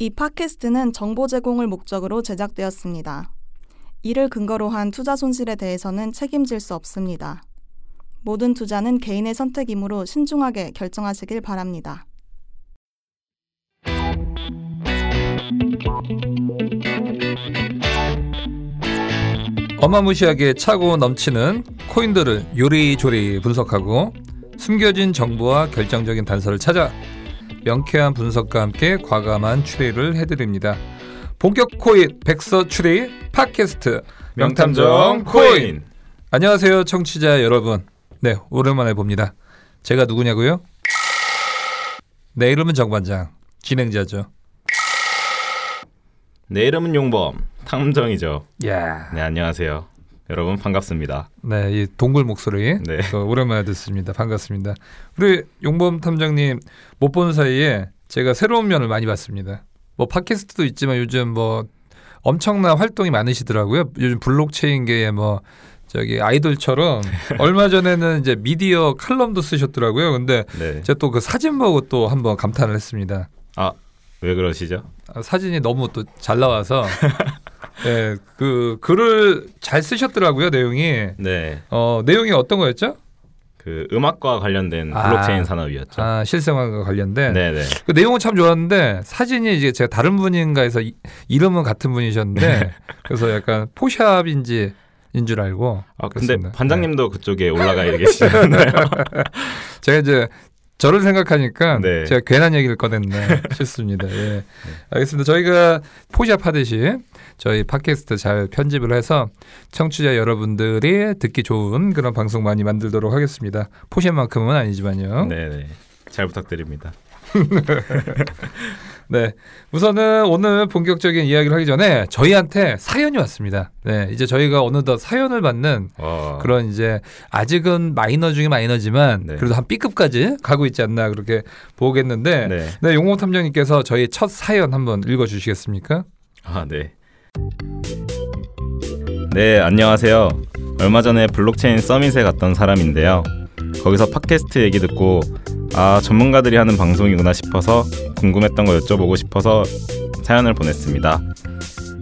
이 팟캐스트는 정보 제공을 목적으로 제작되었습니다. 이를 근거로 한 투자 손실에 대해서는 책임질 수 없습니다. 모든 투자는 개인의 선택이므로 신중하게 결정하시길 바랍니다. 어마무시하게 차고 넘치는 코인들을 요리조리 분석하고 숨겨진 정보와 결정적인 단서를 찾아 명쾌한 분석과 함께 과감한 추리를 해드립니다. 본격 코인 백서 추리 팟캐스트 명탐정 코인. 안녕하세요 청취자 여러분. 네 오랜만에 봅니다. 제가 누구냐고요? 내 이름은 정반장 진행자죠. 내 이름은 용범 탐정이죠. 야. 네 안녕하세요. 여러분 반갑습니다. 네, 이 동굴 목소리 네. 어, 오랜만에 듣습니다. 반갑습니다. 우리 용범 탐정님 못 본 사이에 제가 새로운 면을 많이 봤습니다. 뭐 팟캐스트도 있지만 요즘 뭐 엄청난 활동이 많으시더라고요. 요즘 블록체인계에 뭐 저기 아이돌처럼 얼마 전에는 이제 미디어 칼럼도 쓰셨더라고요. 근데 네. 제가 또 그 사진 보고 또 한번 감탄을 했습니다. 왜 그러시죠? 아, 사진이 너무 또 잘 나와서 네, 그 글을 잘 쓰셨더라고요. 내용이 네. 어 내용이 어떤 거였죠? 그 음악과 관련된 아. 블록체인 산업이었죠. 아 실생활과 관련된 네, 네. 그 내용은 참 좋았는데 사진이 이제 제가 다른 분인가 해서 이, 이름은 같은 분이셨는데 그래서 약간 포샵인지 인줄 알고 아 근데 그렇습니다. 반장님도 그쪽에 올라가 계시잖아요. 제가 이제 저를 생각하니까 네. 제가 괜한 얘기를 꺼냈네 싶습니다. 예. 알겠습니다. 저희가 포샵 하듯이 저희 팟캐스트 잘 편집을 해서 청취자 여러분들이 듣기 좋은 그런 방송 많이 만들도록 하겠습니다. 포샵만큼은 아니지만요. 네, 네. 잘 부탁드립니다. 네. 우선은 오늘 본격적인 이야기를 하기 전에 저희한테 사연이 왔습니다. 네. 이제 저희가 어느덧 사연을 받는 어, 그런 이제 아직은 마이너 중에 마이너지만 네. 그래도 한 B급까지 가고 있지 않나 그렇게 보겠는데 네. 네, 용호 탐정님께서 저희 첫 사연 한번 읽어 주시겠습니까? 아, 네. 네, 안녕하세요. 얼마 전에 블록체인 서밋에 갔던 사람인데요. 거기서 팟캐스트 얘기 듣고 아, 전문가들이 하는 방송이구나 싶어서 궁금했던 거 여쭤보고 싶어서 사연을 보냈습니다.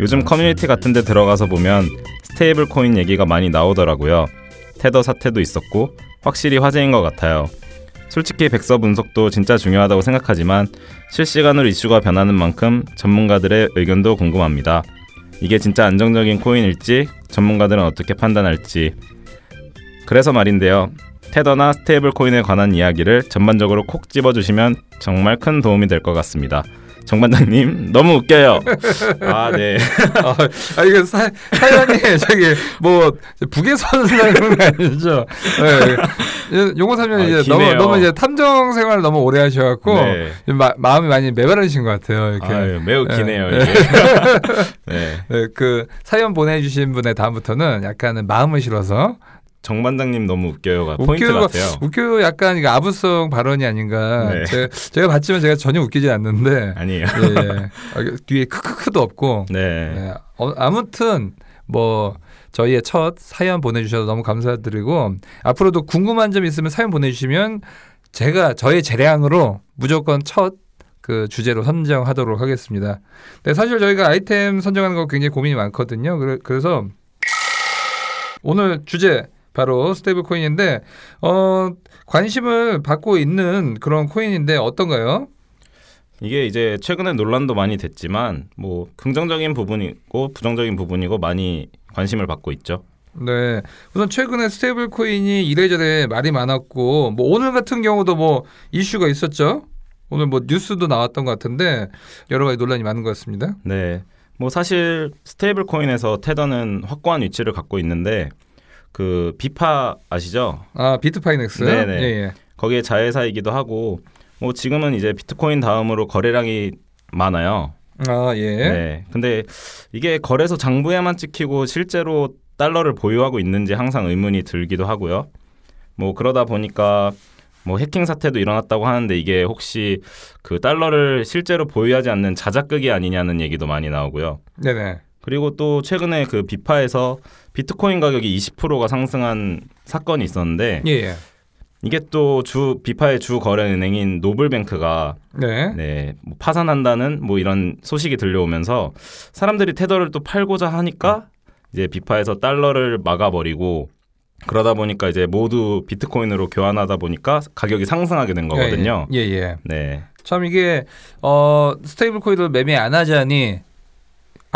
요즘 커뮤니티 같은 데 들어가서 보면 스테이블 코인 얘기가 많이 나오더라고요. 테더 사태도 있었고 확실히 화제인 것 같아요. 솔직히 백서 분석도 진짜 중요하다고 생각하지만 실시간으로 이슈가 변하는 만큼 전문가들의 의견도 궁금합니다. 이게 진짜 안정적인 코인일지 전문가들은 어떻게 판단할지 그래서 말인데요. 테더나 스테이블 코인에 관한 이야기를 전반적으로 콕 집어주시면 정말 큰 도움이 될 것 같습니다. 정 반장님 너무 웃겨요. 아 네. 아, 아 이거 사, 사연이 저기 뭐 북에서 거 아니죠? 네. 용호 탐정 아, 이제 기네요. 너무 너무 이제 탐정 생활을 너무 오래 하셔갖고 네. 마, 마음이 많이 메마르신 것 같아요. 이렇게. 아유, 매우 기네요. 네. 네. 네, 그 사연 보내주신 분의 다음부터는 약간은 마음을 실어서 정 반장님 너무 웃겨요가 포인트 웃겨요, 같아요. 웃겨요 약간 이거 아부성 발언이 아닌가. 네. 제가, 제가 봤지만 제가 전혀 웃기지 않는데 아니에요. 예, 예. 아, 그 뒤에 크크크도 없고. 네. 네. 어, 아무튼 뭐 저희의 첫 사연 보내주셔서 너무 감사드리고 앞으로도 궁금한 점 있으면 사연 보내주시면 제가 저의 재량으로 무조건 첫 그 주제로 선정하도록 하겠습니다. 네, 사실 저희가 아이템 선정하는 거 굉장히 고민이 많거든요. 그래, 그래서 오늘 주제 바로 스테이블 코인인데 어 관심을 받고 있는 그런 코인인데 어떤가요? 이게 이제 최근에 논란도 많이 됐지만 뭐 긍정적인 부분이고 부정적인 부분이고 많이 관심을 받고 있죠. 네. 우선 최근에 스테이블 코인이 이래저래 말이 많았고 뭐 오늘 같은 경우도 뭐 이슈가 있었죠. 오늘 뭐 뉴스도 나왔던 것 같은데 여러 가지 논란이 많은 것 같습니다. 네. 뭐 사실 스테이블 코인에서 테더는 확고한 위치를 갖고 있는데 그 비파 아시죠? 아 비트파이넥스. 네네. 예, 예. 거기에 자회사이기도 하고 뭐 지금은 이제 비트코인 다음으로 거래량이 많아요. 아 예. 네. 근데 이게 거래소 장부에만 찍히고 실제로 달러를 보유하고 있는지 항상 의문이 들기도 하고요. 뭐 그러다 보니까 뭐 해킹 사태도 일어났다고 하는데 이게 혹시 그 달러를 실제로 보유하지 않는 자작극이 아니냐는 얘기도 많이 나오고요. 네네. 그리고 또 최근에 그 비파에서 비트코인 가격이 20%가 상승한 사건이 있었는데 예, 예. 이게 또 주 비파의 주 거래 은행인 노블뱅크가 네. 네, 뭐 파산한다는 뭐 이런 소식이 들려오면서 사람들이 테더를 또 팔고자 하니까 이제 비파에서 달러를 막아버리고 그러다 보니까 이제 모두 비트코인으로 교환하다 보니까 가격이 상승하게 된 거거든요. 예, 예. 예. 네. 참 이게 어 스테이블 코인을 매매 안 하자니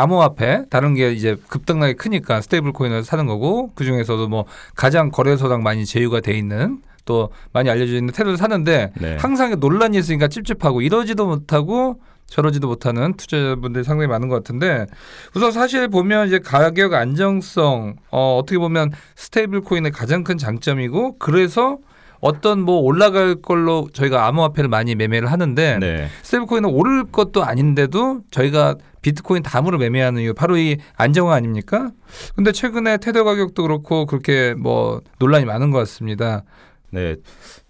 암호화폐 다른 게 이제 급등락이 크니까 스테이블 코인을 사는 거고 그 중에서도 뭐 가장 거래소당 많이 제휴가 돼 있는 또 많이 알려져 있는 테더를 사는데 네. 항상 논란이 있으니까 찝찝하고 이러지도 못하고 저러지도 못하는 투자자분들이 상당히 많은 것 같은데 우선 사실 보면 이제 가격 안정성 어 어떻게 보면 스테이블 코인의 가장 큰 장점이고 그래서 어떤 뭐 올라갈 걸로 저희가 암호화폐를 많이 매매를 하는데 네. 스테이블 코인은 오를 것도 아닌데도 저희가 비트코인 다음으로 매매하는 이유 바로 이 안정화 아닙니까? 근데 최근에 테더 가격도 그렇고 그렇게 뭐 논란이 많은 것 같습니다. 네.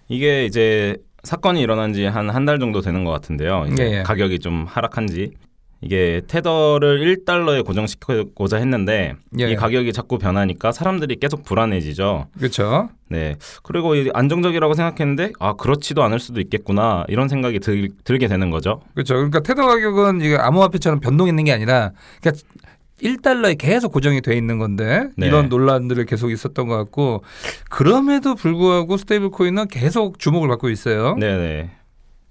이게 이제 사건이 일어난 지 한 한 달 정도 되는 것 같은데요. 이제 예, 예. 가격이 좀 하락한 지 이게 테더를 1달러에 고정시키고자 했는데 예. 이 가격이 자꾸 변하니까 사람들이 계속 불안해지죠. 그렇죠. 네. 그리고 이 안정적이라고 생각했는데 아 그렇지도 않을 수도 있겠구나 이런 생각이 들, 들게 되는 거죠. 그렇죠. 그러니까 테더 가격은 이게 암호화폐처럼 변동 있는 게 아니라 그러니까 1달러에 계속 고정이 돼 있는 건데 네. 이런 논란들이 계속 있었던 것 같고 그럼에도 불구하고 스테이블 코인은 계속 주목을 받고 있어요. 네 네.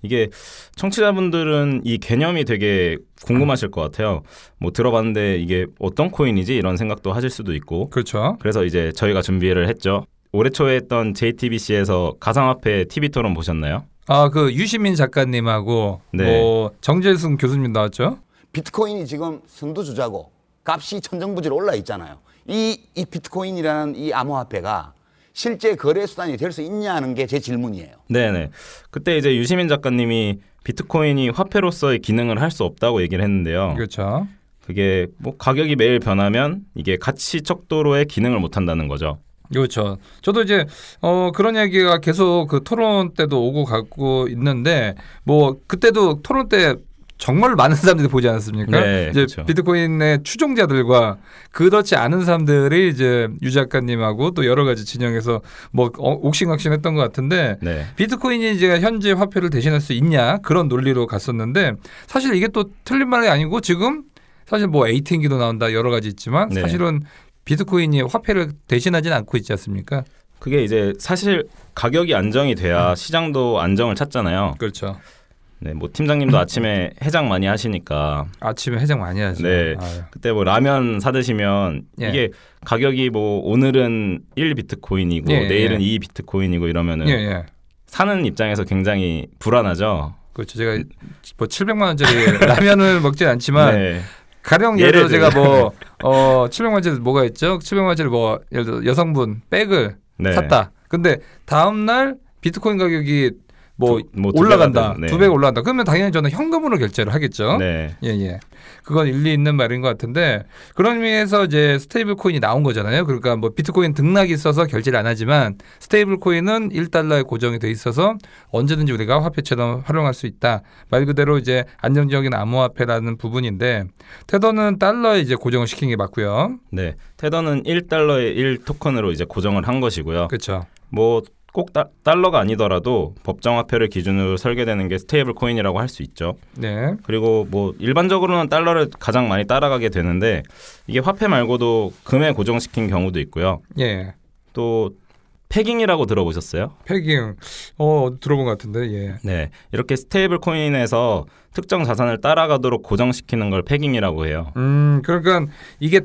이게 청취자분들은 이 개념이 되게 궁금하실 것 같아요. 뭐 들어봤는데 이게 어떤 코인이지 이런 생각도 하실 수도 있고 그렇죠. 그래서 이제 저희가 준비를 했죠. 올해 초에 했던 JTBC에서 가상화폐 TV 토론 보셨나요? 아 그 유시민 작가님하고 네. 뭐 정재승 교수님 나왔죠. 비트코인이 지금 선두주자고 값이 천정부지로 올라 있잖아요. 이, 이 비트코인이라는 이 암호화폐가 실제 거래 수단이 될 수 있냐는 게 제 질문이에요. 네네. 그때 이제 유시민 작가님이 비트코인이 화폐로서의 기능을 할 수 없다고 얘기를 했는데요. 그렇죠. 그게 뭐 가격이 매일 변하면 이게 가치 척도로의 기능을 못 한다는 거죠. 그렇죠. 저도 이제 어 그런 얘기가 계속 그 토론 때도 오고 가고 있는데 뭐 그때도 토론 때 정말 많은 사람들이 보지 않았습니까? 네, 이제 그렇죠. 비트코인의 추종자들과 그렇지 않은 사람들이 이제 유 작가님하고 또 여러 가지 진영에서 뭐 어, 옥신각신했던 것 같은데 네. 비트코인이 이제 현재 화폐를 대신할 수 있냐 그런 논리로 갔었는데 사실 이게 또 틀린 말이 아니고 지금 사실 뭐 에이팅기도 나온다 여러 가지 있지만 네. 사실은 비트코인이 화폐를 대신하지는 않고 있지 않습니까? 그게 이제 사실 가격이 안정이 돼야 시장도 안정을 찾잖아요. 그렇죠. 네, 뭐 팀장님도 아침에 해장 많이 하시니까 아침에 해장 많이 하죠. 네. 아유. 그때 뭐 라면 사 드시면 예. 이게 가격이 뭐 오늘은 1 비트코인이고 예, 내일은 예. 2 비트코인이고 이러면은 예, 예. 사는 입장에서 굉장히 불안하죠. 그렇죠. 제가 뭐 700만 원짜리 라면을 먹지 않지만 네. 가령 예를 들어 제가 뭐 어 700만 원짜리 뭐가 있죠? 700만 원짜리 뭐 예를 들어 여성분 백을 네. 샀다. 근데 다음 날 비트코인 가격이 뭐 두- 뭐두 올라간다. 배가 네. 두 배가 올라간다. 그러면 당연히 저는 현금으로 결제를 하겠죠. 네. 예, 예. 그건 일리 있는 말인 것 같은데 그런 의미에서 이제 stable coin이 나온 거잖아요. 그러니까 뭐 비트코인 등락이 있어서 결제를 안 하지만 stable coin은 1달러에 고정이 돼 있어서 언제든지 우리가 화폐처럼 활용할 수 있다. 말 그대로 이제 안정적인 암호화폐라는 부분인데 테더는 달러에 이제 고정을 시킨 게 맞고요. 네. 테더는 1달러에 1 토큰으로 이제 고정을 한 것이고요. 그렇죠. 뭐 꼭 달러가 아니더라도 법정 화폐를 기준으로 설계되는 게 stable coin이라고 할 수 있죠. 네. 그리고 뭐 일반적으로는 달러를 가장 많이 따라가게 되는데 이게 화폐 말고도 금에 고정시킨 경우도 있고요. 예. 또 pegging이라고 들어보셨어요? pegging. 어, 들어본 것 같은데. 예. 네. 이렇게 stable coin에서 특정 자산을 따라가도록 고정시키는 걸 pegging이라고 해요. 음, 그러니까 이게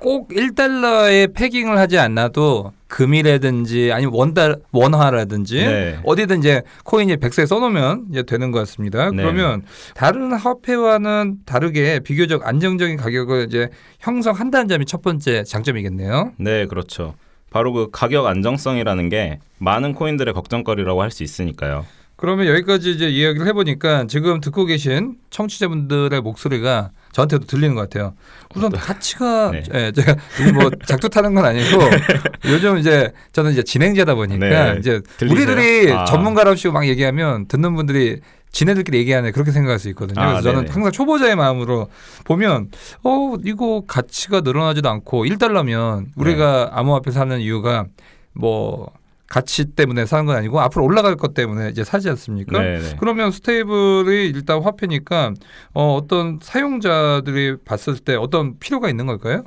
꼭 1달러에 패깅을 하지 않아도 금이라든지 아니면 원달 원화라든지 네. 어디든 이제 코인이 백세 써놓으면 이제 되는 것 같습니다. 네. 그러면 다른 화폐와는 다르게 비교적 안정적인 가격을 이제 형성한다는 점이 첫 번째 장점이겠네요. 네, 그렇죠. 바로 그 가격 안정성이라는 게 많은 코인들의 걱정거리라고 할 수 있으니까요. 그러면 여기까지 이제 이야기를 해보니까 지금 듣고 계신 청취자분들의 목소리가 저한테도 들리는 것 같아요. 우선 가치가 네. 예, 제가 뭐 작두 타는 건 아니고 요즘 이제 저는 이제 진행자다 보니까 네. 이제 들리세요? 우리들이 아. 전문가랍시고 막 얘기하면 듣는 분들이 지네들끼리 얘기하네 그렇게 생각할 수 있거든요. 아, 그래서 저는 네네. 항상 초보자의 마음으로 보면 어 이거 가치가 늘어나지도 않고 1달러면 우리가 네. 암호화폐 사는 이유가 뭐 가치 때문에 사는 건 아니고 앞으로 올라갈 것 때문에 이제 사지 않습니까? 네네. 그러면 스테이블이 일단 화폐니까 어, 어떤 사용자들이 봤을 때 어떤 필요가 있는 걸까요?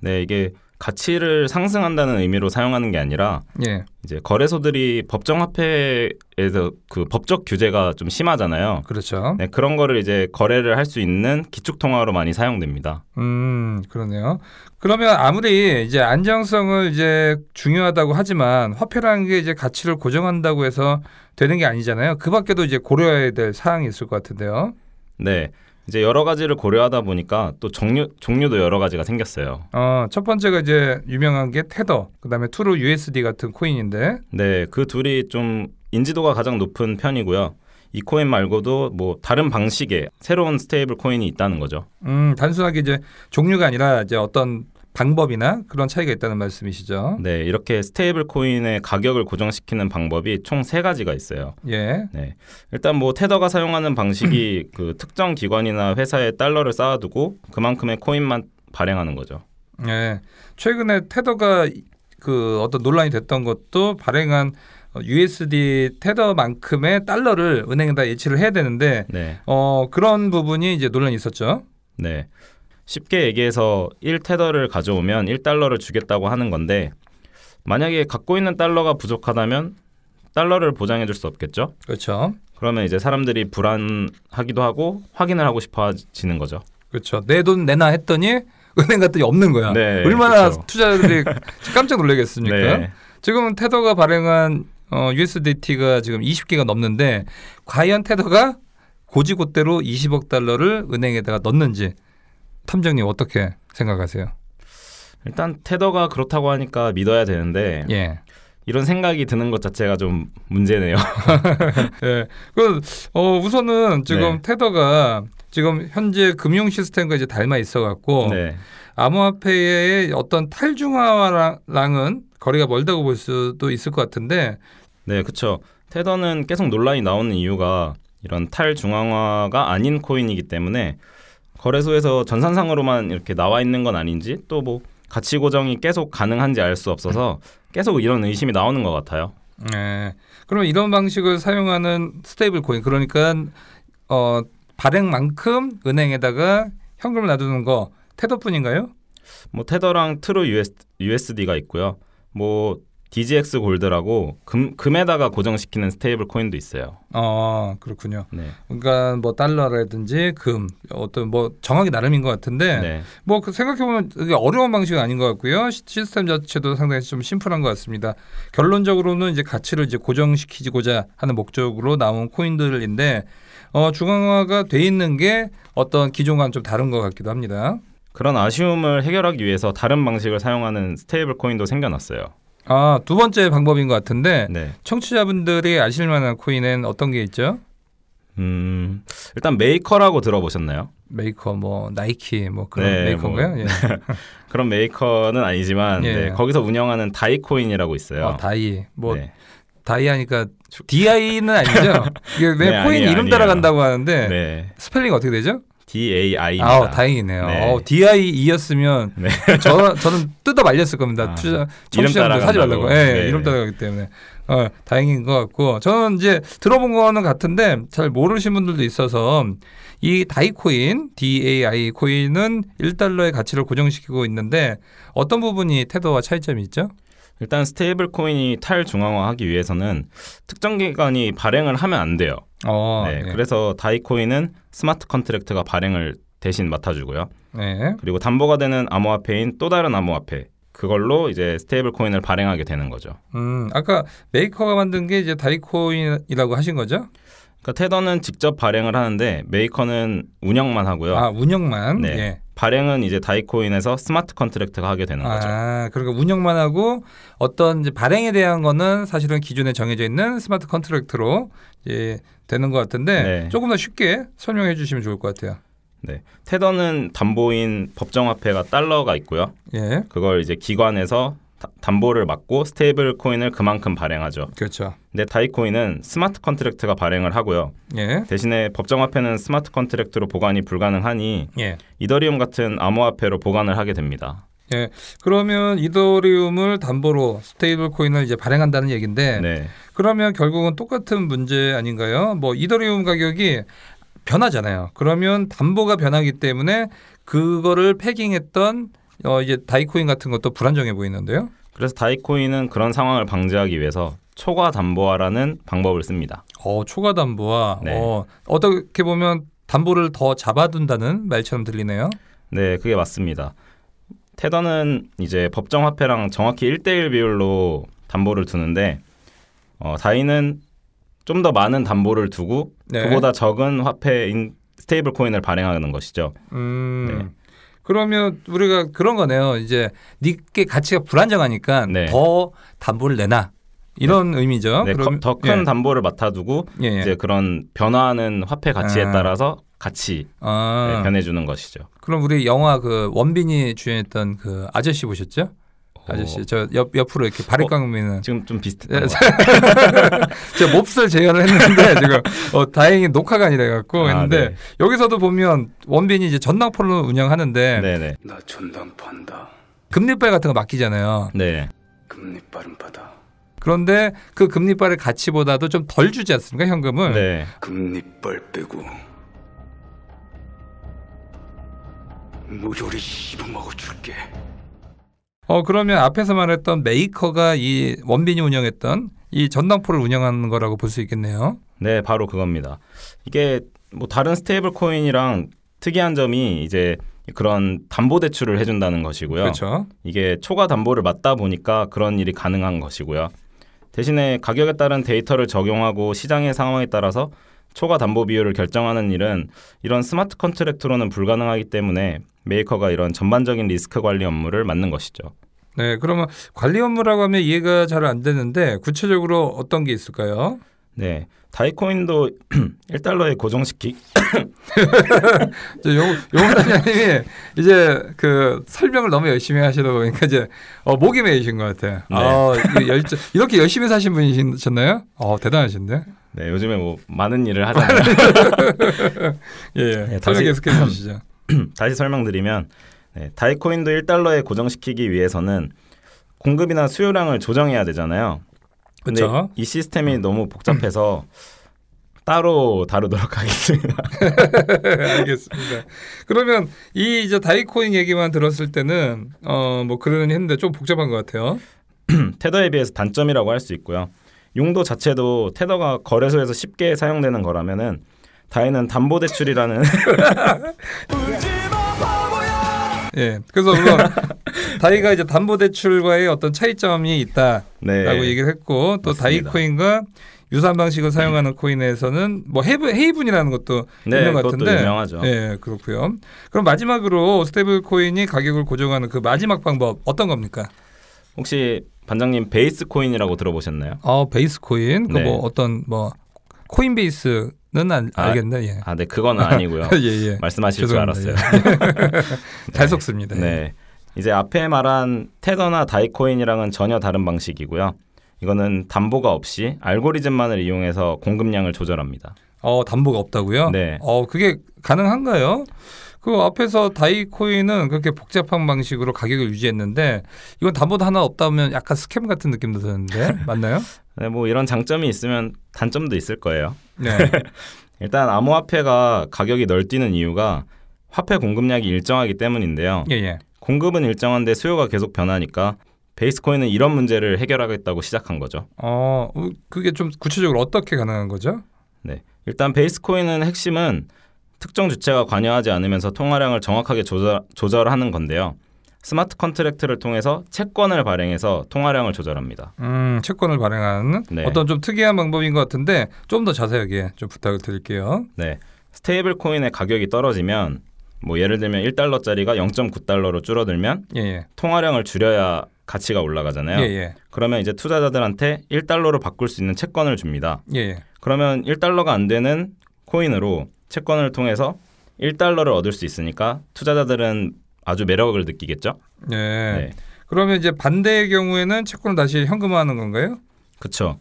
네, 이게 가치를 상승한다는 의미로 사용하는 게 아니라 예, 이제 거래소들이 법정 화폐에서 그 법적 규제가 좀 심하잖아요. 그렇죠. 네, 그런 거를 이제 거래를 할 수 있는 기축 통화로 많이 사용됩니다. 음, 그러네요. 그러면 아무리 이제 안정성을 이제 중요하다고 하지만 화폐라는 게 이제 가치를 고정한다고 해서 되는 게 아니잖아요. 그 밖에도 이제 고려해야 될 사항이 있을 것 같은데요. 네. 이제 여러 가지를 고려하다 보니까 또 종류 종류도 여러 가지가 생겼어요. 어, 첫 번째가 이제 유명한 게 테더, 그다음에 True USD 같은 코인인데 네, 그 둘이 좀 인지도가 가장 높은 편이고요. 이 코인 말고도 뭐 다른 방식의 새로운 stable coin이 있다는 거죠. 음, 단순하게 이제 종류가 아니라 이제 어떤 방법이나 그런 차이가 있다는 말씀이시죠. 네, 이렇게 stable coin의 가격을 고정시키는 방법이 총 세 가지가 있어요. 예. 네. 일단 뭐 테더가 사용하는 방식이 그 특정 기관이나 회사에 달러를 쌓아두고 그만큼의 코인만 발행하는 거죠. 예. 최근에 테더가 그 어떤 논란이 됐던 것도 발행한 USD 테더만큼의 달러를 은행에다 예치를 해야 되는데 네. 어 그런 부분이 이제 논란이 있었죠. 네. 쉽게 얘기해서 1테더를 가져오면 1달러를 주겠다고 하는 건데 만약에 갖고 있는 달러가 부족하다면 달러를 보장해 줄 수 없겠죠? 그렇죠. 그러면 이제 사람들이 불안하기도 하고 확인을 하고 싶어지는 거죠. 그렇죠. 내 돈 내놔 했더니 은행 갔더니 없는 거야. 네, 얼마나 그렇죠. 투자자들이 깜짝 놀라겠습니까? 네. 지금 테더가 발행한 어, USDT가 지금 20개가 넘는데 과연 테더가 고지고대로 20억 달러를 은행에다가 넣는지 탐정님 어떻게 생각하세요? 일단 테더가 그렇다고 하니까 믿어야 되는데 예. 이런 생각이 드는 것 자체가 좀 문제네요. 예. 그, 어, 우선은 지금 네. 테더가 지금 현재 금융 시스템과 이제 닮아 있어 갖고 네. 암호화폐의 어떤 탈중화랑은 거리가 멀다고 볼 수도 있을 것 같은데 네, 그렇죠. 테더는 계속 논란이 나오는 이유가 이런 탈중앙화가 아닌 코인이기 때문에 거래소에서 전산상으로만 이렇게 나와 있는 건 아닌지 또 뭐 가치 고정이 계속 가능한지 알 수 없어서 계속 이런 의심이 나오는 것 같아요. 예. 그러면 이런 방식을 사용하는 stable coin 그러니까 어 발행만큼 은행에다가 현금을 놔두는 거 테더뿐인가요? 뭐 테더랑 True US, USD가 있고요. 뭐 DGX 골드라고 금, 금에다가 고정시키는 stable coin도 있어요. 어 그렇군요. 네. 그러니까 뭐 달러라든지 금 어떤 뭐 정하기 나름인 것 같은데 네. 뭐 생각해 보면 이게 어려운 방식은 아닌 것 같고요. 시- 시스템 자체도 상당히 좀 심플한 것 같습니다. 결론적으로는 이제 가치를 이제 고정시키고자 하는 목적으로 나온 코인들인데 어, 중앙화가 돼 있는 게 어떤 기존과는 좀 다른 것 같기도 합니다. 그런 아쉬움을 해결하기 위해서 다른 방식을 사용하는 stable coin도 생겨났어요. 아, 두 번째 방법인 것 같은데 네. 청취자분들이 아실 만한 코인은 어떤 게 있죠? 음, 일단 메이커라고 들어보셨나요? 메이커 뭐 나이키 뭐 그런 네, 메이커인가요? 예. 그런 메이커는 아니지만 예. 네, 거기서 운영하는 다이코인이라고 있어요. 어, 다이 뭐 네. 다이 하니까 DIE는 아니죠? 이게 왜 네, 코인 아니에요, 이름 아니에요. 따라간다고 하는데 네. 스펠링 어떻게 되죠? D A I입니다. 아, 다행이네요. 네. 어, DIE였으면 네. 저 저는 뜯어 말렸을 겁니다. 아, 투자 청취자분들 사지. 말라고. 예, 네. 이름 따라가기 때문에. 어, 다행인 것 같고 저는 이제 들어본 거는 같은데 잘 모르신 분들도 있어서 이 다이코인, DAI 코인은 1달러의 가치를 고정시키고 있는데 어떤 부분이 테더와 차이점이 있죠? 일단 stable coin이 탈중앙화하기 위해서는 특정 기관이 발행을 하면 안 돼요. 어, 네, 예. 그래서 다이코인은 smart contract가 발행을 대신 맡아주고요. 네. 그리고 담보가 되는 암호화폐인 또 다른 암호화폐 그걸로 이제 stable coin을 발행하게 되는 거죠. 음, 아까 메이커가 만든 게 이제 다이코인이라고 하신 거죠? 그러니까 테더는 직접 발행을 하는데 메이커는 운영만 하고요. 아, 운영만. 네. 예. 발행은 이제 다이코인에서 smart contract가 하게 되는 거죠. 아, 그러니까 운영만 하고 어떤 이제 발행에 대한 거는 사실은 기존에 정해져 있는 smart contract로 이제 되는 것 같은데 네. 조금 더 쉽게 설명해 주시면 좋을 것 같아요. 네. 테더는 담보인 법정화폐가 달러가 있고요. 예. 그걸 이제 기관에서 다- 담보를 받고 stable coin을 그만큼 발행하죠. 그렇죠. 근데 다이코인은 smart contract가 발행을 하고요. 예. 대신에 법정화폐는 smart contract로 보관이 불가능하니 예. 이더리움 같은 암호화폐로 보관을 하게 됩니다. 예. 그러면 이더리움을 담보로 stable coin을 이제 발행한다는 얘기인데 네. 그러면 결국은 똑같은 문제 아닌가요? 뭐 이더리움 가격이 변하잖아요. 그러면 담보가 변하기 때문에 그거를 pegging했던 어 이제 다이코인 같은 것도 불안정해 보이는데요. 그래서 다이코인은 그런 상황을 방지하기 위해서 초과 담보화라는 방법을 씁니다. 어 초과 담보화 네. 어 어떻게 보면 담보를 더 잡아둔다는 말처럼 들리네요. 네, 그게 맞습니다. 테더는 이제 법정 화폐랑 정확히 1대1 비율로 담보를 두는데 어, 다이는 좀 더 많은 담보를 두고 네. 그보다 적은 화폐인 stable coin을 발행하는 것이죠. 음. 네. 그러면 우리가 그런 거네요. 이제 니 게 가치가 불안정하니까 네. 더 담보를 내나 이런 의미죠. 네, 그럼- 더 큰 예. 담보를 맡아두고 예, 예. 이제 그런 변화하는 화폐 가치에 아. 따라서 같이 아, 네, 변해주는 것이죠. 그럼 우리 영화 그 원빈이 주연했던 그 아저씨 보셨죠? 아저씨 저 옆 옆으로 이렇게 바리깡 미는 지금 좀 예, 것 같아요. 제가 몹쓸 재현을 했는데 지금 어, 다행히 녹화가 아니라 갖고 아, 했는데 네. 여기서도 보면 원빈이 이제 전당포를 운영하는데 네네. 나 전당 판다. 금리빨 같은 거 맡기잖아요. 네. 금리빨은 받아. 그런데 그 금리빨의 가치보다도 좀 덜 주지 않습니까 현금을? 네. 금니빨 빼고 모조리 씹어먹어 줄게. 어 그러면 앞에서 말했던 메이커가 이 원빈이 운영했던 이 전당포를 운영하는 거라고 볼 수 있겠네요. 네, 바로 그겁니다. 이게 뭐 다른 stable coin이랑 특이한 점이 이제 그런 담보 대출을 해준다는 것이고요. 그렇죠. 이게 초과 담보를 맡다 보니까 그런 일이 가능한 것이고요. 대신에 가격에 따른 데이터를 적용하고 시장의 상황에 따라서 초과 담보 비율을 결정하는 일은 이런 smart contract로는 불가능하기 때문에 메이커가 이런 전반적인 리스크 관리 업무를 맡는 것이죠. 네, 그러면 관리 업무라고 하면 이해가 잘 안 되는데 구체적으로 어떤 게 있을까요? 네. 다이코인도 1달러에 고정시키 저 용, 용사장님이 이제 그 설명을 너무 열심히 하시다 보니까 이제 어, 목이 메이신 것 같아요. 네. 아, 이거 열, 이렇게 열심히 사신 분이셨나요? 어, 대단하신데. 네, 요즘에 뭐 많은 일을 하잖아요. 예, 예. 네, 다시 계속해 주시죠. 다시 설명드리면 네, 다이코인도 1달러에 고정시키기 위해서는 공급이나 수요량을 조정해야 되잖아요. 근데 그쵸. 이 시스템이 너무 복잡해서 따로 다루도록 하겠습니다. 알겠습니다. 그러면 이 이제 다이코인 얘기만 들었을 때는 어 뭐 그러니 했는데 좀 복잡한 것 같아요. 테더에 비해서 단점이라고 할 수 있고요. 용도 자체도 테더가 거래소에서 쉽게 사용되는 거라면은 다이는 담보 대출이라는 예. 그래서 우선 다이가 이제 담보 대출과의 어떤 차이점이 있다라고 네, 얘기를 했고 또 맞습니다. 다이 코인과 유사한 방식을 사용하는 코인에서는 뭐 헤이븐, 헤이븐이라는 것도 네, 있는 것 그것도 같은데 유명하죠. 예, 그렇고요. 그럼 마지막으로 스테이블 코인이 가격을 고정하는 그 마지막 방법 어떤 겁니까? 혹시 반장님 베이스 코인이라고 들어보셨나요? 어, 베이스 코인 그 네. 뭐 어떤 뭐 코인 베이스 는 알, 아, 알겠네. 예. 아, 네, 그거는 아니고요. 예, 예. 말씀하실 줄 죄송합니다. 알았어요. 잘 속습니다. 예. 네. 이제 앞에 말한 테더나 다이코인이랑은 전혀 다른 방식이고요. 이거는 담보가 없이 알고리즘만을 이용해서 공급량을 조절합니다. 어, 담보가 없다고요? 네. 어, 그게 가능한가요? 그 앞에서 다이코인은 그렇게 복잡한 방식으로 가격을 유지했는데 이건 담보도 하나 없다면 약간 스캠 같은 느낌도 드는데 맞나요? 네, 뭐 이런 장점이 있으면 단점도 있을 거예요. 네. 일단 암호화폐가 가격이 널뛰는 이유가 화폐 공급량이 일정하기 때문인데요. 예, 예. 공급은 일정한데 수요가 계속 변하니까 베이스코인은 이런 문제를 해결하겠다고 시작한 거죠. 어, 어, 그게 좀 구체적으로 어떻게 가능한 거죠? 네. 일단 베이스코인은 핵심은 특정 주체가 관여하지 않으면서 통화량을 정확하게 조절, 조절하는 건데요. smart contract를 통해서 채권을 발행해서 통화량을 조절합니다. 음, 채권을 발행하는 네. 어떤 좀 특이한 방법인 것 같은데 좀 더 자세하게 좀 부탁을 드릴게요. 네. 스테이블 코인의 가격이 떨어지면 뭐 예를 들면 1달러짜리가 0.9달러로 줄어들면 예, 예. 통화량을 줄여야 가치가 올라가잖아요. 예, 예. 그러면 이제 투자자들한테 1달러로 바꿀 수 있는 채권을 줍니다. 예, 예. 그러면 1달러가 안 되는 코인으로 채권을 통해서 1달러를 얻을 수 있으니까 투자자들은 아주 매력을 느끼겠죠. 예. 네. 그러면 이제 반대의 경우에는 채권을 다시 현금화하는 건가요? 그렇죠.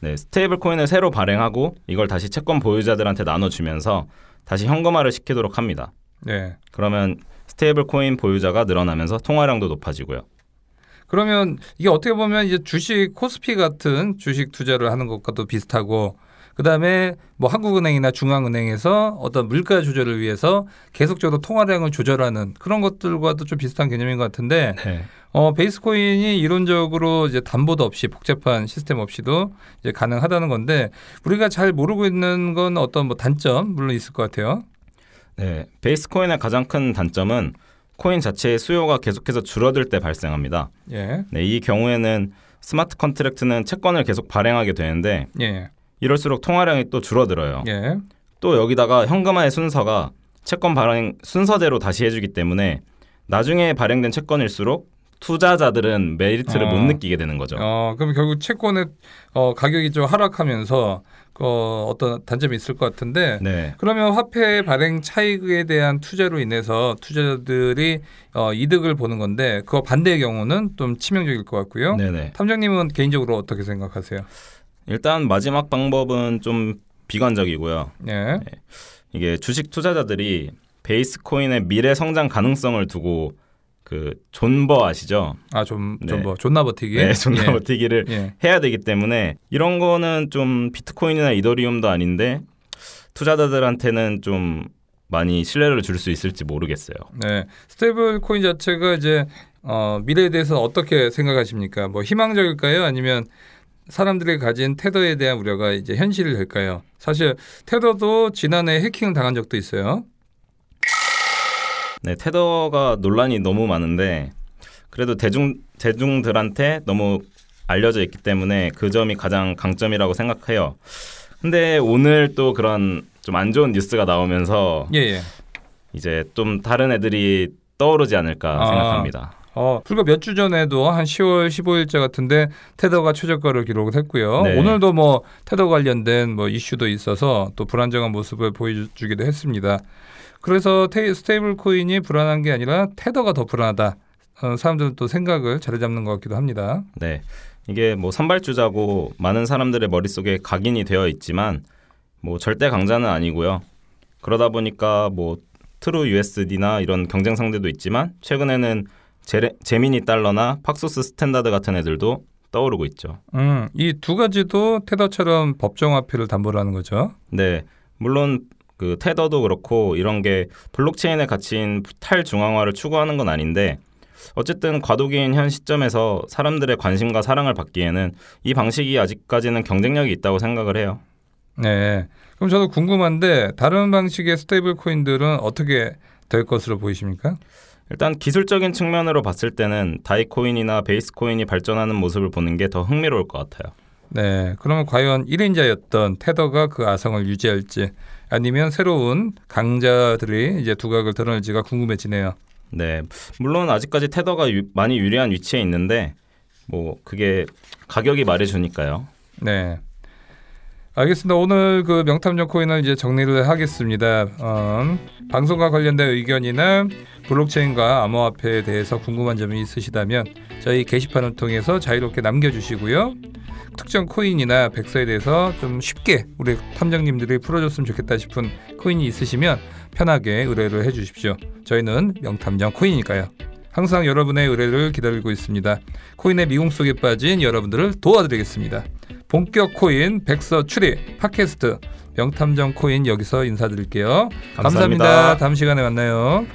네, 스테이블 코인을 새로 발행하고 이걸 다시 채권 보유자들한테 나눠주면서 다시 현금화를 시키도록 합니다. 네. 그러면 스테이블 코인 보유자가 늘어나면서 통화량도 높아지고요. 그러면 이게 어떻게 보면 이제 주식 코스피 같은 주식 투자를 하는 것과도 비슷하고 그다음에 뭐 한국은행이나 중앙은행에서 어떤 물가 조절을 위해서 계속적으로 통화량을 조절하는 그런 것들과도 좀 비슷한 개념인 것 같은데 네. 어 베이스 코인이 이론적으로 이제 담보도 없이 복잡한 시스템 없이도 이제 가능하다는 건데 우리가 잘 모르고 있는 건 어떤 뭐 단점 물론 있을 것 같아요. 네, 베이스 코인의 가장 큰 단점은 코인 자체의 수요가 계속해서 줄어들 때 발생합니다. 예. 네, 이 경우에는 smart contract는 채권을 계속 발행하게 되는데 예. 이럴수록 통화량이 또 줄어들어요. 예. 또 여기다가 현금화의 순서가 채권 발행 순서대로 다시 해주기 때문에 나중에 발행된 채권일수록 투자자들은 메리트를 어. 못 느끼게 되는 거죠. 어, 그럼 결국 채권의 어, 가격이 좀 하락하면서 어, 어떤 단점이 있을 것 같은데 네, 그러면 화폐 발행 차익에 대한 투자로 인해서 투자자들이 어, 이득을 보는 건데 그거 반대의 경우는 좀 치명적일 것 같고요. 네네. 탐정님은 개인적으로 어떻게 생각하세요? 일단 마지막 방법은 좀 비관적이고요. 예. 이게 주식 투자자들이 베이스 코인의 미래 성장 가능성을 두고 그 존버 아시죠? 아, 좀, 네. 좀 뭐, 존나 버티기. 네, 존나 예. 버티기를 예. 해야 되기 때문에 이런 거는 좀 비트코인이나 이더리움도 아닌데 투자자들한테는 좀 많이 신뢰를 줄 수 있을지 모르겠어요. 네. 스테이블 코인 자체가 이제 어, 미래에 대해서 어떻게 생각하십니까? 뭐 희망적일까요? 아니면 사람들이 가진 테더에 대한 우려가 이제 현실이 될까요? 사실 테더도 지난해 해킹을 당한 적도 있어요. 네, 테더가 논란이 너무 많은데 그래도 대중 대중들한테 너무 알려져 있기 때문에 그 점이 가장 강점이라고 생각해요. 근데 오늘 또 그런 좀 안 좋은 뉴스가 나오면서 예, 예. 이제 좀 다른 애들이 떠오르지 않을까 아. 생각합니다. 어, 불과 몇 주 전에도 한 10월 15일자 같은데 테더가 최저가를 기록을 했고요. 네. 오늘도 뭐 테더 관련된 뭐 이슈도 있어서 또 불안정한 모습을 보여주기도 했습니다. 그래서 테, 스테이블 코인이 불안한 게 아니라 테더가 더 불안하다. 어, 사람들은 또 생각을 자리 잡는 것 같기도 합니다. 네. 이게 뭐 선발주자고 많은 사람들의 머릿속에 각인이 되어 있지만 뭐 절대 강자는 아니고요. 그러다 보니까 뭐 트루 USD나 이런 경쟁 상대도 있지만 최근에는 제, 제미니 달러나 팍소스 스탠다드 같은 애들도 떠오르고 있죠. 음, 이 두 가지도 테더처럼 법정 화폐를 담보로 하는 거죠. 네. 물론 그 테더도 그렇고 이런 게 블록체인의 가치인 탈중앙화를 추구하는 건 아닌데 어쨌든 과도기인 현 시점에서 사람들의 관심과 사랑을 받기에는 이 방식이 아직까지는 경쟁력이 있다고 생각을 해요. 네. 그럼 저도 궁금한데 다른 방식의 스테이블 코인들은 어떻게 될 것으로 보이십니까? 일단 기술적인 측면으로 봤을 때는 다이코인이나 베이스코인이 발전하는 모습을 보는 게 더 흥미로울 것 같아요. 네. 그러면 과연 1인자였던 테더가 그 아성을 유지할지 아니면 새로운 강자들이 이제 두각을 드러낼지가 궁금해지네요. 네, 물론 아직까지 테더가 유- 많이 유리한 위치에 있는데 뭐 그게 가격이 말해 주니까요. 네. 알겠습니다. 오늘 그 명탐정 코인을 이제 정리를 하겠습니다. 음, 방송과 관련된 의견이나 블록체인과 암호화폐에 대해서 궁금한 점이 있으시다면 저희 게시판을 통해서 자유롭게 남겨주시고요. 특정 코인이나 백서에 대해서 좀 쉽게 우리 탐정님들이 풀어줬으면 좋겠다 싶은 코인이 있으시면 편하게 의뢰를 해주십시오. 저희는 명탐정 코인이니까요. 항상 여러분의 의뢰를 기다리고 있습니다. 코인의 미궁 속에 빠진 여러분들을 도와드리겠습니다. 본격 코인 백서 추리 팟캐스트 명탐정 코인 여기서 인사드릴게요. 감사합니다. 감사합니다. 다음 시간에 만나요.